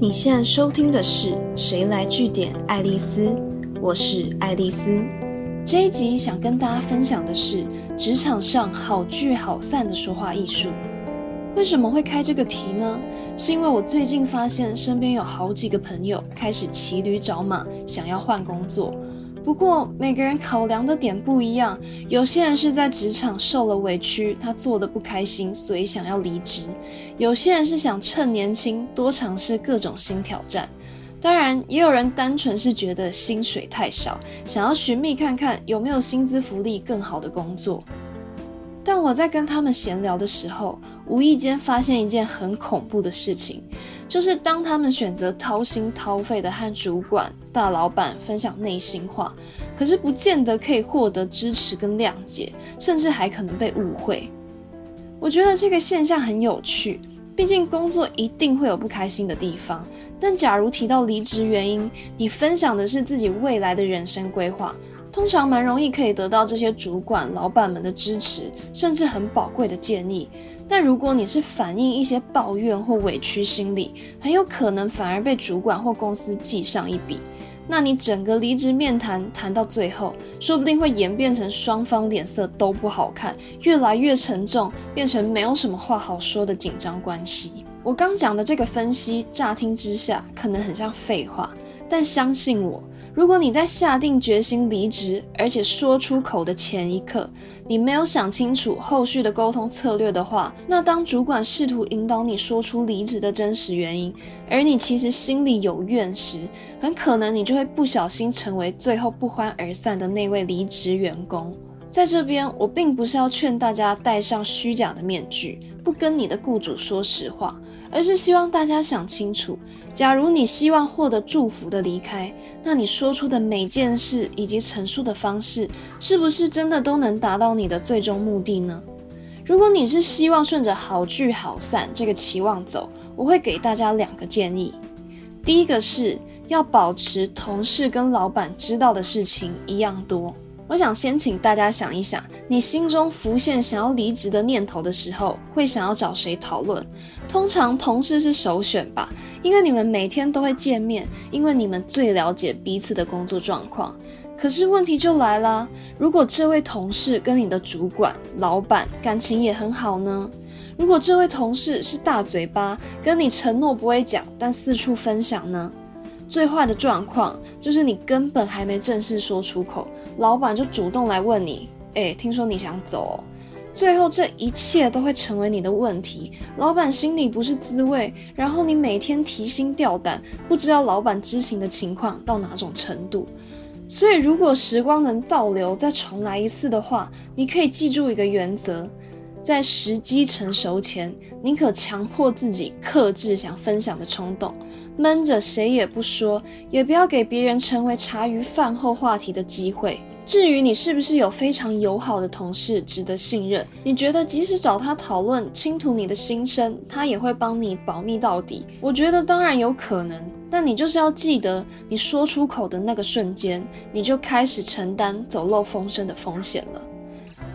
你现在收听的是《谁来据点爱丽丝》，我是爱丽丝。这一集想跟大家分享的是职场上好聚好散的说话艺术。为什么会开这个题呢？是因为我最近发现身边有好几个朋友开始骑驴找马，想要换工作。不过每个人考量的点不一样，有些人是在职场受了委屈，他做的不开心，所以想要离职；有些人是想趁年轻多尝试各种新挑战。当然，也有人单纯是觉得薪水太少，想要寻觅看看有没有薪资福利更好的工作。但我在跟他们闲聊的时候，无意间发现一件很恐怖的事情。就是当他们选择掏心掏肺的和主管、大老板分享内心话，可是不见得可以获得支持跟谅解，甚至还可能被误会。我觉得这个现象很有趣，毕竟工作一定会有不开心的地方。但假如提到离职原因，你分享的是自己未来的人生规划，通常蛮容易可以得到这些主管、老板们的支持，甚至很宝贵的建议。但如果你是反映一些抱怨或委屈心理，很有可能反而被主管或公司记上一笔。那你整个离职面谈谈到最后，说不定会演变成双方脸色都不好看，越来越沉重，变成没有什么话好说的紧张关系。我刚讲的这个分析，乍听之下可能很像废话，但相信我。如果你在下定决心离职，而且说出口的前一刻，你没有想清楚后续的沟通策略的话，那当主管试图引导你说出离职的真实原因，而你其实心里有怨时，很可能你就会不小心成为最后不欢而散的那位离职员工。在这边，我并不是要劝大家戴上虚假的面具，不跟你的雇主说实话，而是希望大家想清楚：假如你希望获得祝福的离开，那你说出的每件事以及陈述的方式，是不是真的都能达到你的最终目的呢？如果你是希望顺着好聚好散这个期望走，我会给大家两个建议：第一个是要保持同事跟老板知道的事情一样多。我想先请大家想一想，你心中浮现想要离职的念头的时候，会想要找谁讨论？通常同事是首选吧，因为你们每天都会见面，因为你们最了解彼此的工作状况。可是问题就来了，如果这位同事跟你的主管、老板感情也很好呢？如果这位同事是大嘴巴，跟你承诺不会讲，但四处分享呢？最坏的状况就是你根本还没正式说出口，老板就主动来问你：“哎，听说你想走？”最后这一切都会成为你的问题，老板心里不是滋味，然后你每天提心吊胆，不知道老板知情的情况到哪种程度。所以，如果时光能倒流，再重来一次的话，你可以记住一个原则：在时机成熟前，宁可强迫自己克制想分享的冲动。闷着谁也不说，也不要给别人成为茶余饭后话题的机会。至于你是不是有非常友好的同事值得信任，你觉得即使找他讨论倾吐你的心声，他也会帮你保密到底？我觉得当然有可能，但你就是要记得，你说出口的那个瞬间，你就开始承担走漏风声的风险了。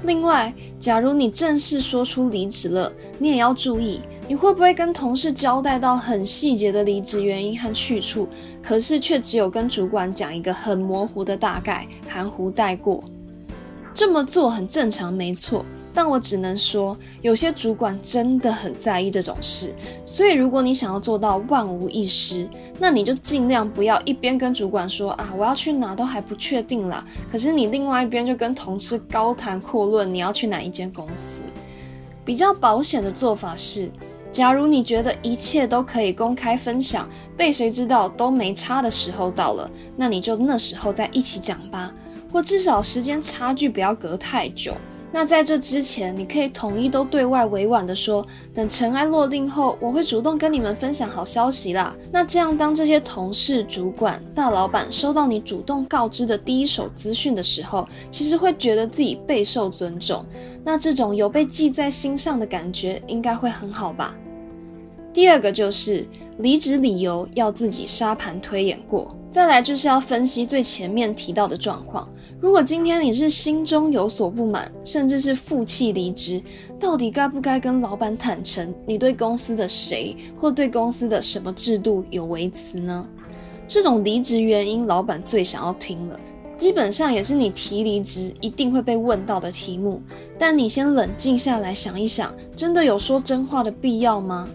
另外，假如你正式说出离职了，你也要注意。你会不会跟同事交代到很细节的离职原因和去处，可是却只有跟主管讲一个很模糊的大概，含糊带过？这么做很正常，没错。但我只能说，有些主管真的很在意这种事。所以，如果你想要做到万无一失，那你就尽量不要一边跟主管说啊我要去哪都还不确定啦，可是你另外一边就跟同事高谈阔论你要去哪一间公司。比较保险的做法是。假如你觉得一切都可以公开分享，被谁知道都没差的时候到了，那你就那时候再一起讲吧，或至少时间差距不要隔太久。那在这之前，你可以统一都对外委婉的说，等尘埃落定后，我会主动跟你们分享好消息啦。那这样，当这些同事、主管、大老板收到你主动告知的第一手资讯的时候，其实会觉得自己备受尊重。那这种有被记在心上的感觉，应该会很好吧？第二个就是离职理由要自己沙盘推演过。再来就是要分析最前面提到的状况。如果今天你是心中有所不满，甚至是负气离职，到底该不该跟老板坦诚你对公司的谁或对公司的什么制度有微词呢？这种离职原因，老板最想要听了，基本上也是你提离职一定会被问到的题目。但你先冷静下来想一想，真的有说真话的必要吗？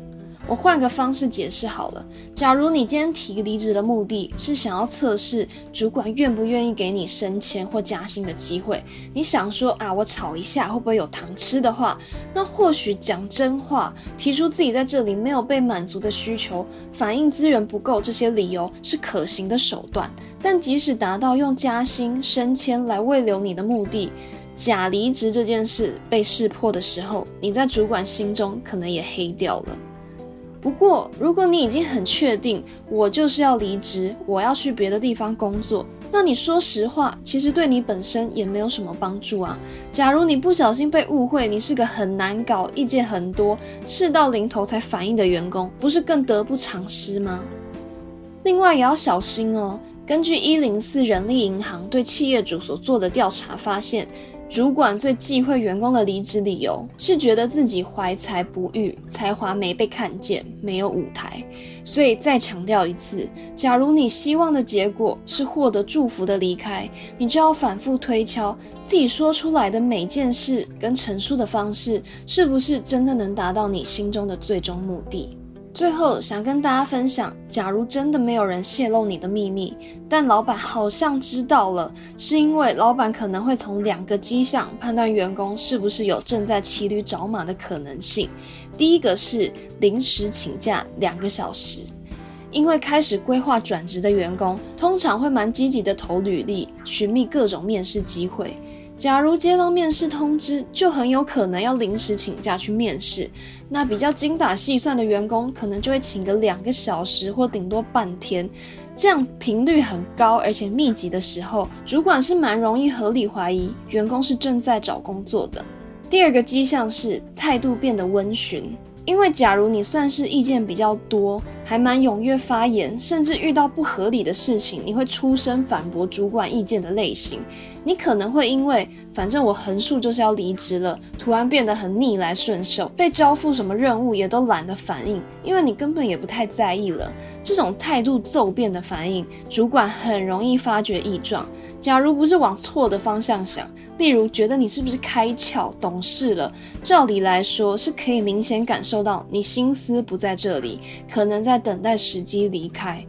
我换个方式解释好了。假如你今天提离职的目的是想要测试主管愿不愿意给你升迁或加薪的机会，你想说啊，我吵一下会不会有糖吃的话，那或许讲真话，提出自己在这里没有被满足的需求，反映资源不够这些理由是可行的手段。但即使达到用加薪升迁来慰留你的目的，假离职这件事被识破的时候，你在主管心中可能也黑掉了。不过，如果你已经很确定我就是要离职，我要去别的地方工作，那你说实话，其实对你本身也没有什么帮助啊。假如你不小心被误会，你是个很难搞、意见很多、事到临头才反应的员工，不是更得不偿失吗？另外也要小心哦。根据一零四人力银行对企业主所做的调查发现。主管最忌讳员工的离职理由是觉得自己怀才不遇，才华没被看见，没有舞台。所以再强调一次，假如你希望的结果是获得祝福的离开，你就要反复推敲自己说出来的每件事跟陈述的方式，是不是真的能达到你心中的最终目的。最后想跟大家分享，假如真的没有人泄露你的秘密，但老板好像知道了，是因为老板可能会从两个迹象判断员工是不是有正在骑驴找马的可能性。第一个是临时请假两个小时，因为开始规划转职的员工通常会蛮积极的投履历，寻觅各种面试机会。假如接到面试通知，就很有可能要临时请假去面试。那比较精打细算的员工，可能就会请个两个小时或顶多半天。这样频率很高而且密集的时候，主管是蛮容易合理怀疑员工是正在找工作的。第二个迹象是态度变得温驯。因为假如你算是意见比较多，还蛮踊跃发言，甚至遇到不合理的事情，你会出声反驳主管意见的类型，你可能会因为反正我横竖就是要离职了，突然变得很逆来顺受，被交付什么任务也都懒得反应，因为你根本也不太在意了。这种态度骤变的反应，主管很容易发觉异状。假如不是往错的方向想，例如觉得你是不是开窍懂事了，照理来说是可以明显感受到你心思不在这里，可能在等待时机离开。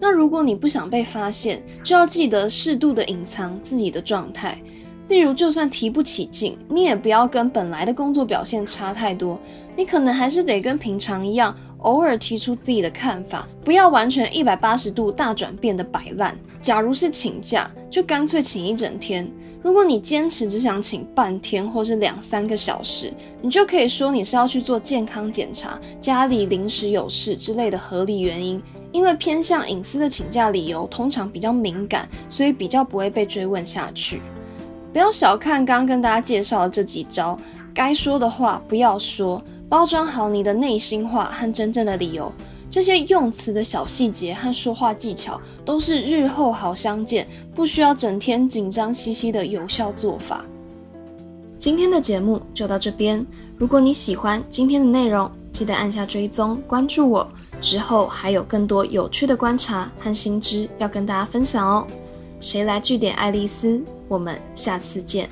那如果你不想被发现，就要记得适度的隐藏自己的状态。例如，就算提不起劲，你也不要跟本来的工作表现差太多，你可能还是得跟平常一样，偶尔提出自己的看法，不要完全一百八十度大转变的摆烂。假如是请假，就干脆请一整天。如果你坚持只想请半天或是两三个小时，你就可以说你是要去做健康检查、家里临时有事之类的合理原因。因为偏向隐私的请假理由通常比较敏感，所以比较不会被追问下去。不要小看刚刚跟大家介绍的这几招，该说的话不要说，包装好你的内心话和真正的理由。这些用词的小细节和说话技巧，都是日后好相见，不需要整天紧张兮兮的有效做法。今天的节目就到这边，如果你喜欢今天的内容，记得按下追踪关注我，之后还有更多有趣的观察和新知要跟大家分享哦。谁来据点爱丽丝？我们下次见。